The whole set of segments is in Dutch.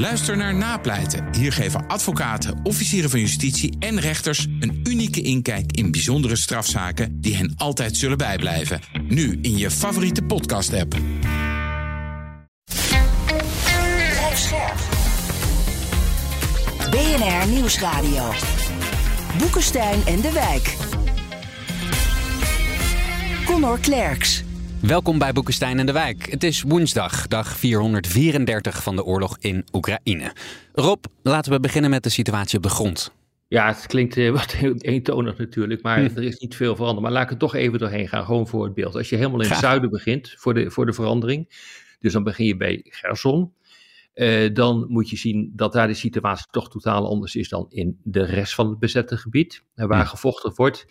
Luister naar Napleiten. Hier geven advocaten, officieren van justitie en rechters een unieke inkijk in bijzondere strafzaken die hen altijd zullen bijblijven. Nu in je favoriete podcast-app. BNR Nieuwsradio. Boekenstein en de Wijk. Connor Klerks. Welkom bij Boekenstein en de Wijk. Het is woensdag, dag 434 van de oorlog in Oekraïne. Rob, laten we beginnen met de situatie op de grond. Ja, het klinkt eh, wat eentonig natuurlijk, maar hm. er is niet veel veranderd. Maar laat ik er toch even doorheen gaan, gewoon voor het beeld. Als je helemaal in het zuiden begint, voor de, voor de verandering, dus dan begin je bij Gerson, uh, dan moet je zien dat daar de situatie toch totaal anders is dan in de rest van het bezette gebied, waar gevochten wordt.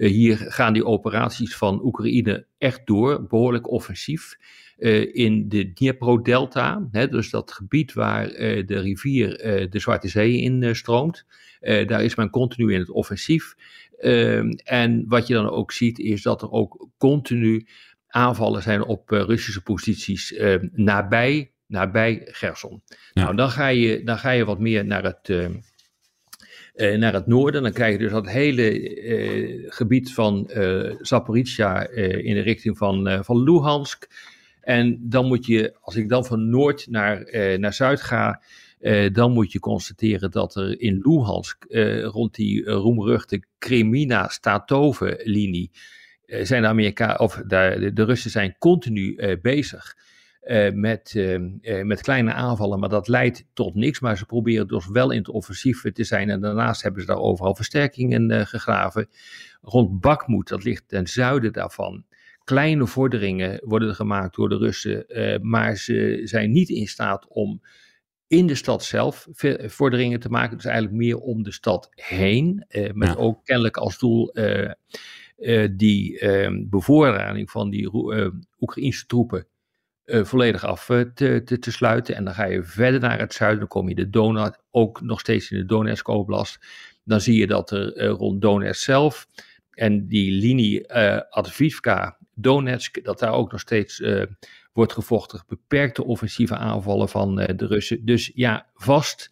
Uh, hier gaan die operaties van Oekraïne echt door, behoorlijk offensief. Uh, in de Dnipro-delta, dus dat gebied waar de rivier de Zwarte Zee in stroomt, daar is men continu in het offensief. Ehm, en wat je dan ook ziet, is dat er ook continu aanvallen zijn op Russische posities ehm, nabij nabij Gerson. Nou, dan ga, je, dan ga je wat meer naar het, uh, uh, naar het noorden. Dan krijg je dus dat hele uh, gebied van Zaporizhia in de richting van, van Luhansk. En dan moet je, als ik dan van noord naar, naar zuid ga, dan moet je constateren dat er in Luhansk, rond die roemruchte Kremina-Statove-linie, zijn de Amerika of de, de Russen zijn continu bezig. Uh, met, uh, met kleine aanvallen, maar dat leidt tot niks. Maar ze proberen dus wel in het offensief te zijn. En daarnaast hebben ze daar overal versterkingen uh, gegraven. Rond Bakmoed, dat ligt ten zuiden daarvan. Kleine vorderingen worden gemaakt door de Russen, maar ze zijn niet in staat om in de stad zelf vorderingen te maken. Dus eigenlijk meer om de stad heen. met ook kennelijk als doel die ehm, bevoorrading van die Oekraïnse troepen uh, volledig af uh, te, te, te, sluiten. En dan ga je verder naar het zuiden, dan kom je de Donau, ook nog steeds in de Donetsk Oblast. Dan zie je dat er uh, rond Donetsk zelf en die linie Advivka, Donetsk, dat daar ook nog steeds wordt gevochten. Beperkte offensieve aanvallen van de Russen. Dus ja, vast,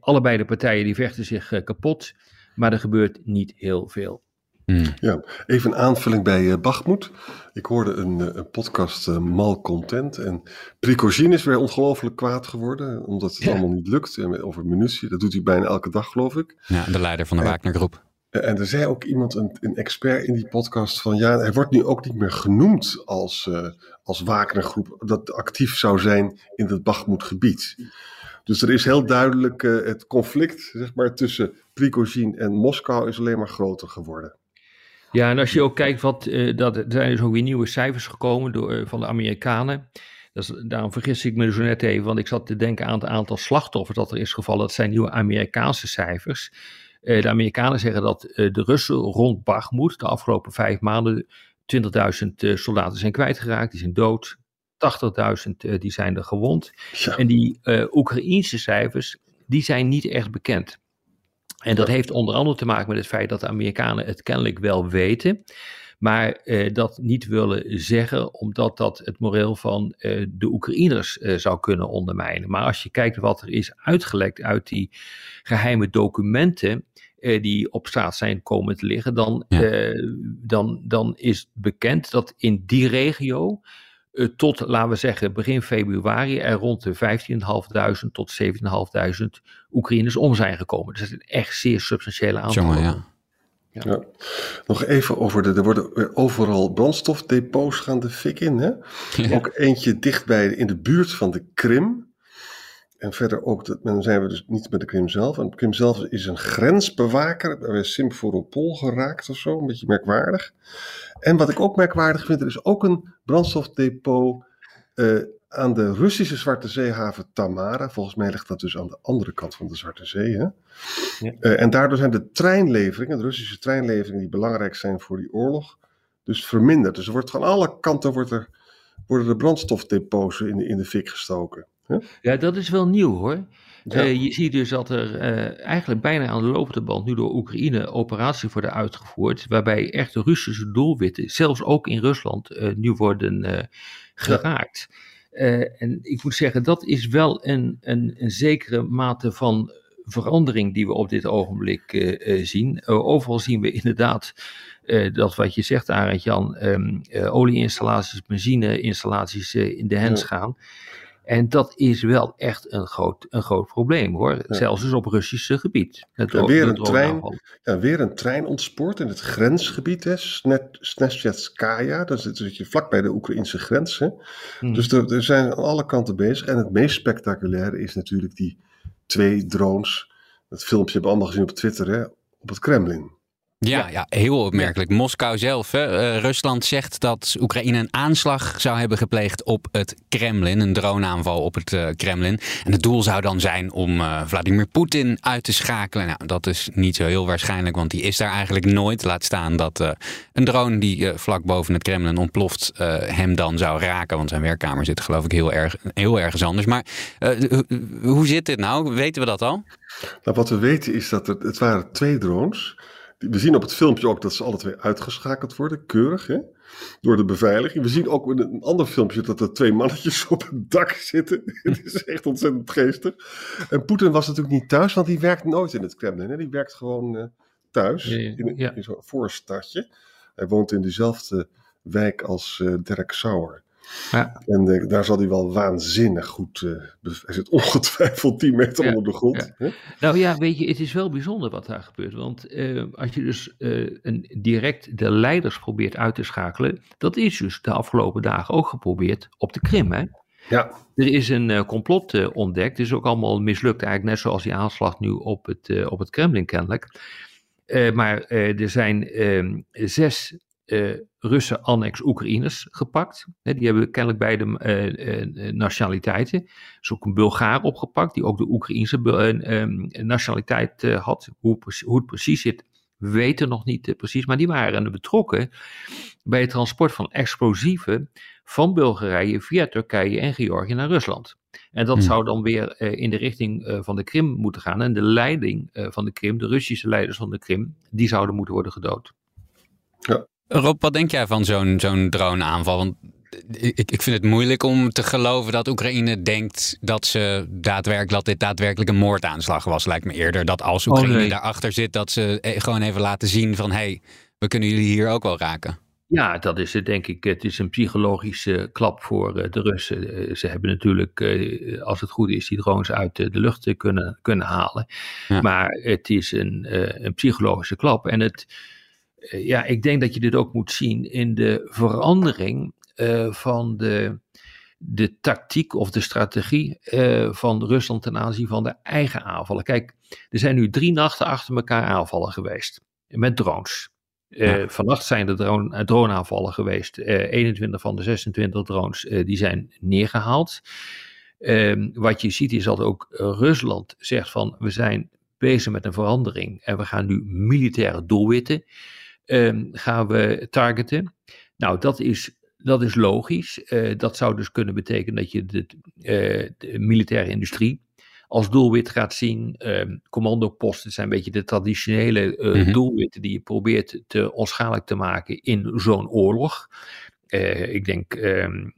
allebei de partijen die vechten zich kapot, maar er gebeurt niet heel veel. Hmm. Ja, even een aanvulling bij uh, Bachmoed. Ik hoorde een, uh, een podcast uh, Malcontent en Prigozhin is weer ongelooflijk kwaad geworden, omdat het allemaal niet lukt over munitie. Dat doet hij bijna elke dag, geloof ik. Ja, de leider van de Wagner-groep. En er zei ook iemand, een, een, expert in die podcast, van ja, hij wordt nu ook niet meer genoemd als, als Wagner-groep, dat actief zou zijn in het Bachmoed-gebied. Dus er is heel duidelijk het conflict zeg maar, tussen Prigozhin en Moskou is alleen maar groter geworden. Ja, en als je ook kijkt wat, uh, dat, er zijn dus ook weer nieuwe cijfers gekomen door, uh, van de Amerikanen. Dat is, daarom vergis ik me zo net even, want ik zat te denken aan het aantal slachtoffers dat er is gevallen. Dat zijn nieuwe Amerikaanse cijfers. Uh, de Amerikanen zeggen dat de Russen rond Bakhmut de afgelopen vijf maanden 20.000 soldaten zijn kwijtgeraakt, die zijn dood. 80.000 die zijn er gewond. Ja. En die Oekraïense cijfers, die zijn niet echt bekend. En dat heeft onder andere te maken met het feit dat de Amerikanen het kennelijk wel weten, maar eh, dat niet willen zeggen, omdat dat het moreel van eh, de Oekraïners eh, zou kunnen ondermijnen. Maar als je kijkt wat er is uitgelekt uit die geheime documenten. Die op straat zijn komen te liggen, dan, eh, dan, dan is bekend dat in die regio tot, laten we zeggen, begin februari er rond de 15.500 tot 17.500 Oekraïners om zijn gekomen. Dus dat is een echt zeer substantiële aantal. ja. Ja. ja. Nog even over de. Er worden overal brandstofdepots gaan de fik in. Hè? Ook eentje dichtbij in de buurt van de Krim. En verder ook, dat, dan zijn we dus niet met de Krim zelf. En de Krim zelf is een grensbewaker bij Simferopol geraakt of zo. Een beetje merkwaardig. En wat ik ook merkwaardig vind, er is ook een brandstofdepot uh, aan de Russische Zwarte Zeehaven Tamara. Volgens mij ligt dat dus aan de andere kant van de Zwarte Zee. Hè? Ja. Uh, en daardoor zijn de treinleveringen, de Russische treinleveringen die belangrijk zijn voor die oorlog, dus verminderd. Dus er wordt van alle kanten wordt er, worden de brandstofdepots in de, in de fik gestoken. Ja, dat is wel nieuw hoor. Uh, je ziet dus dat er uh, eigenlijk bijna aan de lopende band nu door Oekraïne operaties worden uitgevoerd, waarbij echt de Russische doelwitten, zelfs ook in Rusland, uh, nu worden geraakt. en ik moet zeggen, dat is wel een, een, een zekere mate van verandering die we op dit ogenblik zien. overal zien we inderdaad dat wat je zegt, Arend Jan, um, olieinstallaties, benzineinstallaties in de hens gaan. En dat is wel echt een groot, een groot probleem hoor. Zelfs dus op Russisch gebied. Het, ja, weer, een trein, ja, weer een trein ontspoort in het grensgebied, hè, Snezhetskaya. Dat zit je vlak bij de Oekraïnse grens. Hè. Hmm. Dus er, er, zijn aan alle kanten bezig. En het meest spectaculaire is natuurlijk die twee drones. Dat filmpje hebben we allemaal gezien op Twitter, hè, op het Kremlin. Ja, ja, heel opmerkelijk. Moskou zelf, hè, uh, Rusland zegt dat Oekraïne een aanslag zou hebben gepleegd op het Kremlin. Een droneaanval op het uh, Kremlin. En het doel zou dan zijn om uh, Vladimir Poetin uit te schakelen. Nou, dat is niet zo heel waarschijnlijk, want die is daar eigenlijk nooit. Laat staan dat een drone die vlak boven het Kremlin ontploft hem dan zou raken. Want zijn werkkamer zit geloof ik heel, erg, heel ergens anders. Maar hoe zit dit nou? Weten we dat al? Nou, wat we weten is dat het, het waren twee drones we zien op het filmpje ook dat ze alle twee uitgeschakeld worden, keurig, hè? door de beveiliging. We zien ook in een ander filmpje dat er twee mannetjes op het dak zitten. het is echt ontzettend geestig. En Poetin was natuurlijk niet thuis, want die werkt nooit in het Kremlin. Hè? Die werkt gewoon uh, thuis, in, in zo'n voorstadje. Hij woont in dezelfde wijk als uh, Dirk Sauer. Ja. En uh, daar zal hij wel waanzinnig goed. Uh, hij zit ongetwijfeld 10 meter onder de grond. Ja. Nou ja, weet je, het is wel bijzonder wat daar gebeurt. Want uh, als je dus een, direct de leiders probeert uit te schakelen. Dat is dus de afgelopen dagen ook geprobeerd op de Krim. Hè? Ja. Er is een complot ontdekt. Het is ook allemaal mislukt, eigenlijk net zoals die aanslag nu op het, op het Kremlin kennelijk. maar er zijn ehm, zes uh, Russen annex Oekraïners gepakt. die hebben kennelijk beide uh, nationaliteiten. Er is ook een Bulgaar opgepakt die ook de Oekraïnse nationaliteit had. Hoe, hoe, het precies zit, we weten nog niet precies. Maar die waren betrokken bij het transport van explosieven van Bulgarije via Turkije en Georgië naar Rusland. En dat hmm. zou dan weer in de richting van de Krim moeten gaan. En de leiding van de Krim, de Russische leiders van de Krim, die zouden moeten worden gedood. Ja. Rob, wat denk jij van zo'n zo'n droneaanval? Want ik, ik vind het moeilijk om te geloven dat Oekraïne denkt dat, ze daadwerkelijk, dat dit daadwerkelijk een moordaanslag was. Lijkt me eerder dat als oh, Oekraïne oh, daarachter zit, dat ze e- gewoon even laten zien van hé, hey, we kunnen jullie hier ook wel raken. Ja, dat is het denk ik. Het is een psychologische klap voor eh, de Russen. Eh, ze hebben natuurlijk, eh, als het goed is, die drones uit de lucht kunnen, kunnen halen. Maar het is een, een psychologische klap. En het, ja, ik denk dat je dit ook moet zien in de verandering uh, van de, de tactiek of de strategie uh, van Rusland ten aanzien van de eigen aanvallen. Kijk, er zijn nu drie nachten achter elkaar aanvallen geweest met drones. Ja. Vannacht zijn er drone, droneaanvallen geweest. 21 van de 26 drones die zijn neergehaald. Ehm, wat je ziet is dat ook Rusland zegt van we zijn bezig met een verandering en we gaan nu militaire doelwitten um, gaan we targeten. Nou, dat is, dat is logisch. Uh, dat zou dus kunnen betekenen dat je de, uh, de militaire industrie als doelwit gaat zien. Um, commandoposten zijn een beetje de traditionele uh, mm-hmm. doelwitten die je probeert te onschadelijk te maken in zo'n oorlog. ik denk, um,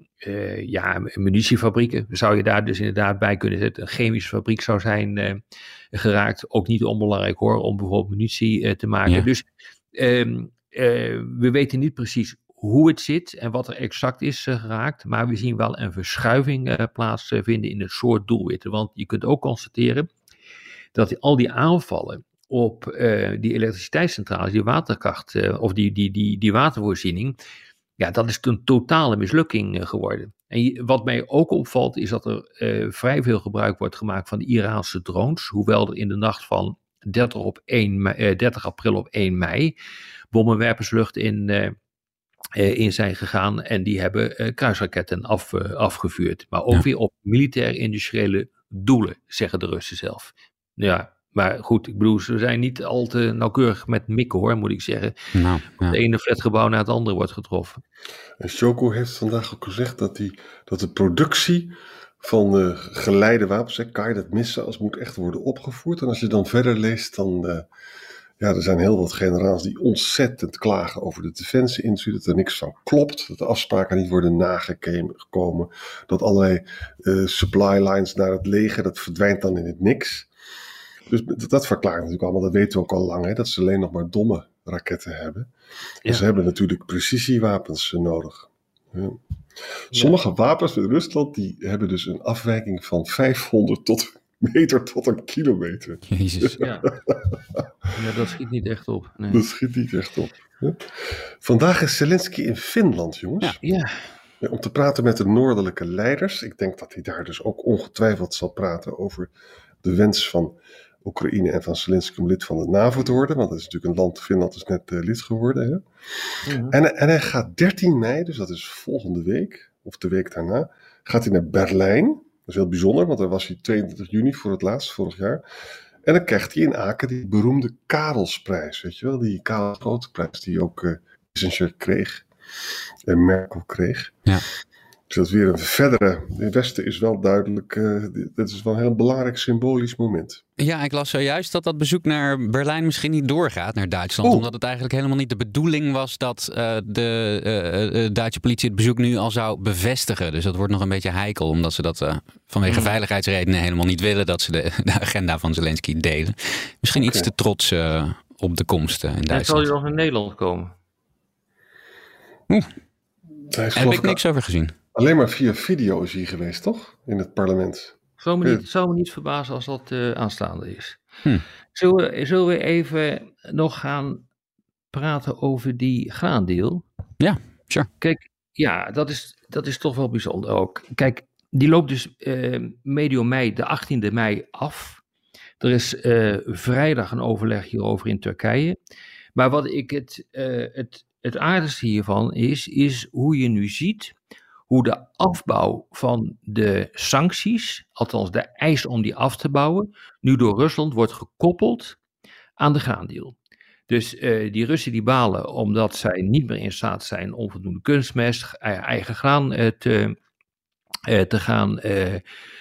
ja, munitiefabrieken zou je daar dus inderdaad bij kunnen zetten. Een chemische fabriek zou zijn geraakt. Ook niet onbelangrijk hoor, om bijvoorbeeld munitie te maken. Ja. Dus Ehm, eh, we weten niet precies hoe het zit en wat er exact is uh, geraakt, maar we zien wel een verschuiving uh, plaatsvinden in het soort doelwitten. Want je kunt ook constateren dat al die aanvallen op die elektriciteitscentrales, die waterkracht of die, die, die, die watervoorziening, ja, dat is een totale mislukking geworden. En wat mij ook opvalt is dat er vrij veel gebruik wordt gemaakt van de Iraanse drones, hoewel er in de nacht van 30, op 1 mei, 30 april op 1 mei bommenwerperslucht in, uh, in zijn gegaan. En die hebben uh, kruisraketten af, afgevuurd. Maar ook weer op militair-industriële doelen, zeggen de Russen zelf. Ja, maar goed, ik bedoel, ze zijn niet al te nauwkeurig met mikken hoor, moet ik zeggen. Nou, ja. Het ene flatgebouw naar het andere wordt getroffen. En Shoko heeft vandaag ook gezegd dat, die, dat de productie van uh, geleide wapens, hè, kan je dat missen als moet echt worden opgevoerd. En als je dan verder leest, dan, uh, ja, er zijn heel wat generaals die ontzettend klagen over de defensie-industrie. Dat er niks van klopt. Dat de afspraken niet worden nagekomen. Dat allerlei uh, supply lines naar het leger, dat verdwijnt dan in het niks. Dus dat, verklaart natuurlijk allemaal, dat weten we ook al lang, hè, dat ze alleen nog maar domme raketten hebben. Ja. Ze hebben natuurlijk precisiewapens nodig. Ja. Sommige wapens in Rusland die hebben dus een afwijking van 500 tot meter tot een kilometer. Jezus. Ja, ja dat schiet niet echt op. Nee. Dat schiet niet echt op. Vandaag is Zelensky in Finland, jongens. Ja. ja. Om te praten met de noordelijke leiders. Ik denk dat hij daar dus ook ongetwijfeld zal praten over de wens van Oekraïne en van Zelensky om lid van de NAVO te worden. Want dat is natuurlijk een land, Finland is net uh, lid geworden. Hè? Ja. En, en hij gaat 13 mei, dus dat is volgende week, of de week daarna, gaat hij naar Berlijn. Dat is heel bijzonder, want daar was hij 22 juni voor het laatst, vorig jaar. En dan krijgt hij in Aken die beroemde Karelsprijs, weet je wel? Die Karel Grote prijs die ook uh, Kissinger kreeg en Merkel kreeg. Ja. Dus dat is weer een verdere. In Westen is wel duidelijk. Uh, dit is wel een heel belangrijk symbolisch moment. Ja, ik las zojuist dat dat bezoek naar Berlijn misschien niet doorgaat naar Duitsland. Oh. Omdat het eigenlijk helemaal niet de bedoeling was dat uh, de uh, Duitse politie het bezoek nu al zou bevestigen. Dus dat wordt nog een beetje heikel, omdat ze dat vanwege mm. veiligheidsredenen helemaal niet willen dat ze de, de agenda van Zelensky delen. Misschien okay. iets te trots op de komst in Duitsland. En zal hij nog in Nederland komen? Oeh. Daar heb ik niks over gezien. Alleen maar via video is hij geweest, toch? In het parlement. Zou me niet, zou me niet verbazen als dat uh, aanstaande is. Hm. Zullen, we, zullen we even nog gaan praten over die graandeal? Ja, sure. Kijk, ja, dat is, dat is toch wel bijzonder ook. Kijk, die loopt dus uh, medio mei, de 18e mei af. Er is uh, vrijdag een overleg hierover in Turkije. Maar wat ik het, het, het aardigste hiervan is, is hoe je nu ziet hoe de afbouw van de sancties, althans de eis om die af te bouwen, nu door Rusland wordt gekoppeld aan de graandeal. Dus uh, die Russen die balen omdat zij niet meer in staat zijn om voldoende kunstmest, eigen graan uh, te, te gaan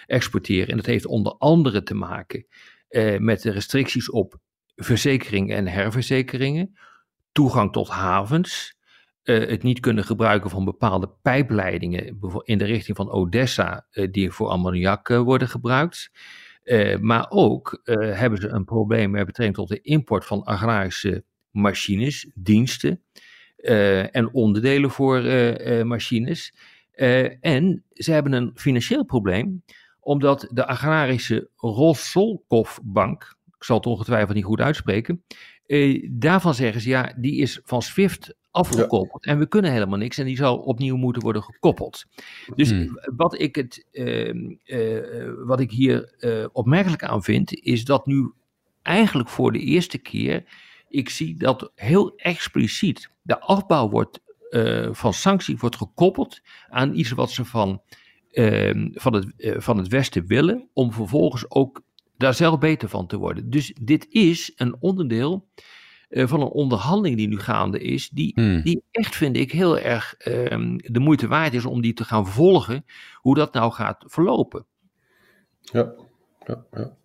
exporteren. En dat heeft onder andere te maken met de restricties op verzekeringen en herverzekeringen, toegang tot havens, uh, het niet kunnen gebruiken van bepaalde pijpleidingen in de richting van Odessa, uh, die voor ammoniak uh, worden gebruikt. maar ook hebben ze een probleem met betrekking tot de import van agrarische machines, diensten en onderdelen voor machines. en ze hebben een financieel probleem, omdat de agrarische Rosolkov-bank, ik zal het ongetwijfeld niet goed uitspreken, daarvan zeggen ze ja, die is van SWIFT afgekoppeld. Ja. En we kunnen helemaal niks en die zal opnieuw moeten worden gekoppeld. Dus hmm. wat, ik het, uh, uh, wat ik hier uh, opmerkelijk aan vind, is dat nu eigenlijk voor de eerste keer ik zie dat heel expliciet de afbouw wordt, van sancties wordt gekoppeld aan iets wat ze van, ehm, van, het, van het Westen willen, om vervolgens ook daar zelf beter van te worden. Dus dit is een onderdeel uh, van een onderhandeling die nu gaande is, die, hmm. die echt vind ik heel erg um, de moeite waard is om die te gaan volgen, hoe dat nou gaat verlopen. Ja, ja, ja.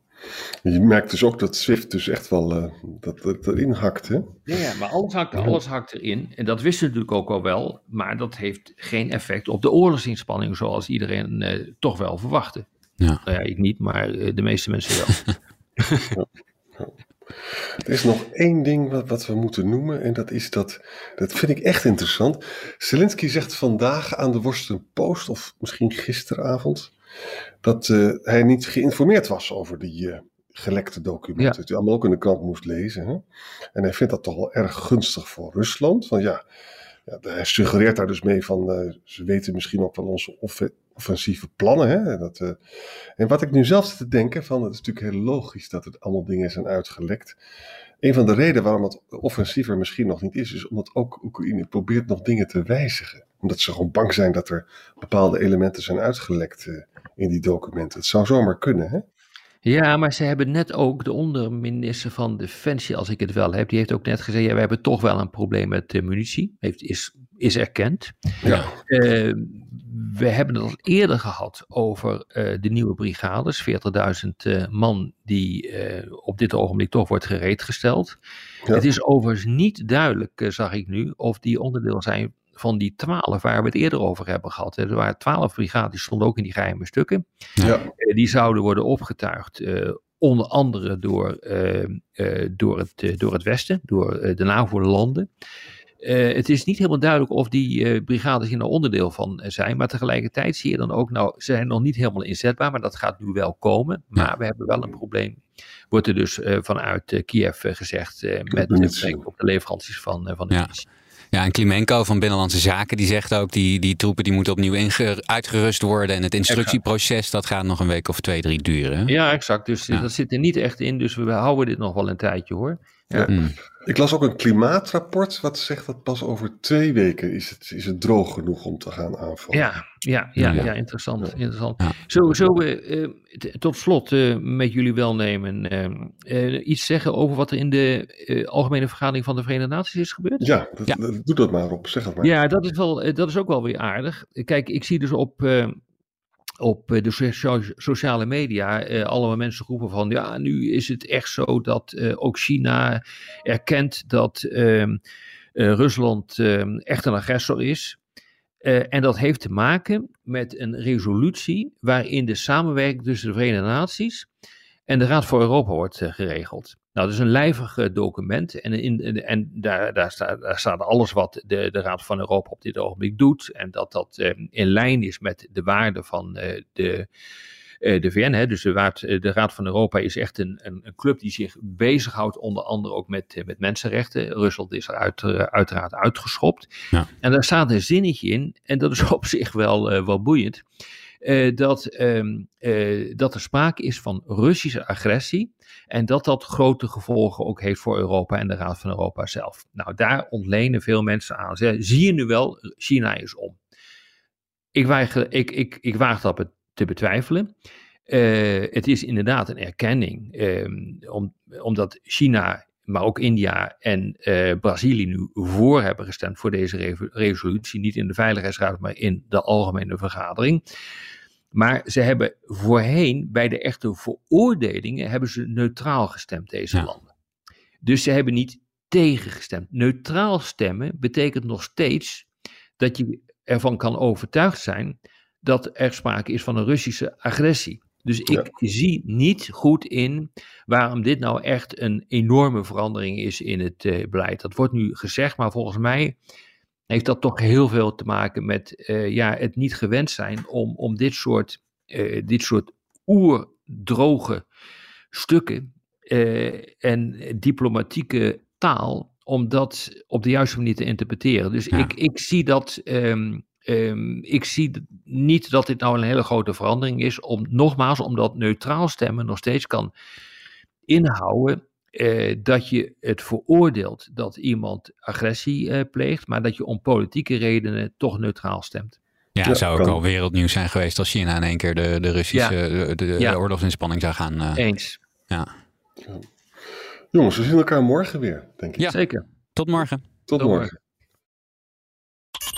Je merkt dus ook dat Swift dus echt wel uh, dat, dat erin hakt, hè? Ja, ja maar alles hakt, alles hakt erin. En dat wisten we natuurlijk ook al wel, maar dat heeft geen effect op de oorlogsinspanning zoals iedereen uh, toch wel verwachtte. Ja. Nou ja, ik niet, maar de meeste mensen wel. ja. Er is nog één ding wat, wat, we moeten noemen en dat is dat, dat vind ik echt interessant. Zelensky zegt vandaag aan de Washington Post, of misschien gisteravond, dat uh, hij niet geïnformeerd was over die uh, gelekte documenten. Ja. Dat hij allemaal ook in de krant moest lezen. Hè? En hij vindt dat toch wel erg gunstig voor Rusland. Van ja, ja, hij suggereert daar dus mee van, uh, ze weten misschien ook wel onze offensieve plannen. Hè? Dat, uh, en wat ik nu zelf zit te denken, van, het is natuurlijk heel logisch dat het allemaal dingen zijn uitgelekt. Een van de redenen waarom het offensiever misschien nog niet is, is omdat ook Oekraïne probeert nog dingen te wijzigen. Omdat ze gewoon bang zijn dat er bepaalde elementen zijn uitgelekt uh, in die documenten. Het zou zomaar kunnen, hè? Ja, maar ze hebben net ook de onderminister van Defensie, als ik het wel heb, die heeft ook net gezegd, ja, we hebben toch wel een probleem met uh, munitie. Heeft, is is erkend. Ja. We hebben het al eerder gehad over de nieuwe brigades, 40.000 man die op dit ogenblik toch wordt gereedgesteld. Ja. Het is overigens niet duidelijk, zag ik nu, of die onderdeel zijn van die twaalf waar we het eerder over hebben gehad. Er waren twaalf brigades, die stonden ook in die geheime stukken. Ja. die zouden worden opgetuigd Onder andere door, eh, eh, door, het, eh, door het Westen, door de NAVO-landen. Het is niet helemaal duidelijk of die brigades hier nou onderdeel van zijn. Maar tegelijkertijd zie je dan ook, nou, ze zijn nog niet helemaal inzetbaar, maar dat gaat nu wel komen. Maar we hebben wel een probleem. Wordt er dus vanuit Kiev gezegd met betrekking op de leveranties van, van de ja. Ja, en Klimenko van Binnenlandse Zaken die zegt ook... die, die troepen die moeten opnieuw uitgerust worden... en het instructieproces dat gaat nog een week of twee, drie duren. Ja, exact. Dus dat zit er niet echt in. Dus we houden dit nog wel een tijdje hoor. Ja. Hmm. Ik las ook een klimaatrapport wat zegt dat pas over twee weken is het, is het droog genoeg om te gaan aanvallen. Ja, ja, ja, ja. interessant. interessant. Zo, zo uh, tot slot uh, met jullie welnemen uh, iets zeggen over wat er in de Algemene Vergadering van de Verenigde Naties is gebeurd? Ja, dat, ja. doe dat maar op, zeg het maar. Ja, dat is, wel, dat is ook wel weer aardig. Kijk, ik zie dus op op eh, de sociale media uh, allemaal mensen roepen van ja, nu is het echt zo dat uh, ook China erkent dat uh, Rusland ehm, echt een agressor is. en dat heeft te maken met een resolutie waarin de samenwerking tussen de Verenigde Naties en de Raad voor Europa wordt geregeld. Nou, dat is een lijvig eh, document en, in, en daar, daar, staat, daar staat alles wat de, de Raad van Europa op dit ogenblik doet en dat dat eh, in lijn is met de waarden van eh, de, de VN. Hè. Dus de Raad, de Raad van Europa is echt een, een, een, club die zich bezighoudt onder andere ook met, met mensenrechten. Rusland is er uit, uiteraard uitgeschopt. Ja. En daar staat een zinnetje in en dat is op zich wel, wel boeiend. Uh, dat, um, uh, dat er sprake is van Russische agressie en dat dat grote gevolgen ook heeft voor Europa en de Raad van Europa zelf. Nou, daar ontlenen veel mensen aan. zie je nu wel, China is om. Ik, weiger, ik, ik, ik waag dat te betwijfelen. Het is inderdaad een erkenning, om, omdat China, maar ook India en uh, Brazilië nu voor hebben gestemd voor deze resolutie. Niet in de Veiligheidsraad, maar in de Algemene Vergadering. Maar ze hebben voorheen bij de echte veroordelingen hebben ze neutraal gestemd, deze landen. Dus ze hebben niet tegengestemd. Neutraal stemmen betekent nog steeds dat je ervan kan overtuigd zijn dat er sprake is van een Russische agressie. Dus ik zie niet goed in waarom dit nou echt een enorme verandering is in het uh, beleid. Dat wordt nu gezegd, maar volgens mij heeft dat toch heel veel te maken met uh, ja, het niet gewend zijn om, om dit soort, uh, dit soort oerdroge stukken en diplomatieke taal, om dat op de juiste manier te interpreteren. Dus ik, ik zie dat. Um, um, ik zie niet dat dit nou een hele grote verandering is. Om, nogmaals, omdat neutraal stemmen nog steeds kan inhouden eh, dat je het veroordeelt dat iemand agressie eh, pleegt, maar dat je om politieke redenen toch neutraal stemt. Ja, het zou ook al wereldnieuws zijn geweest als China in één keer de, de Russische de, de oorlogsinspanning zou gaan. Uh, Eens. Ja. Jongens, we zien elkaar morgen weer, denk ik. Ja, zeker. Tot morgen. Tot, morgen.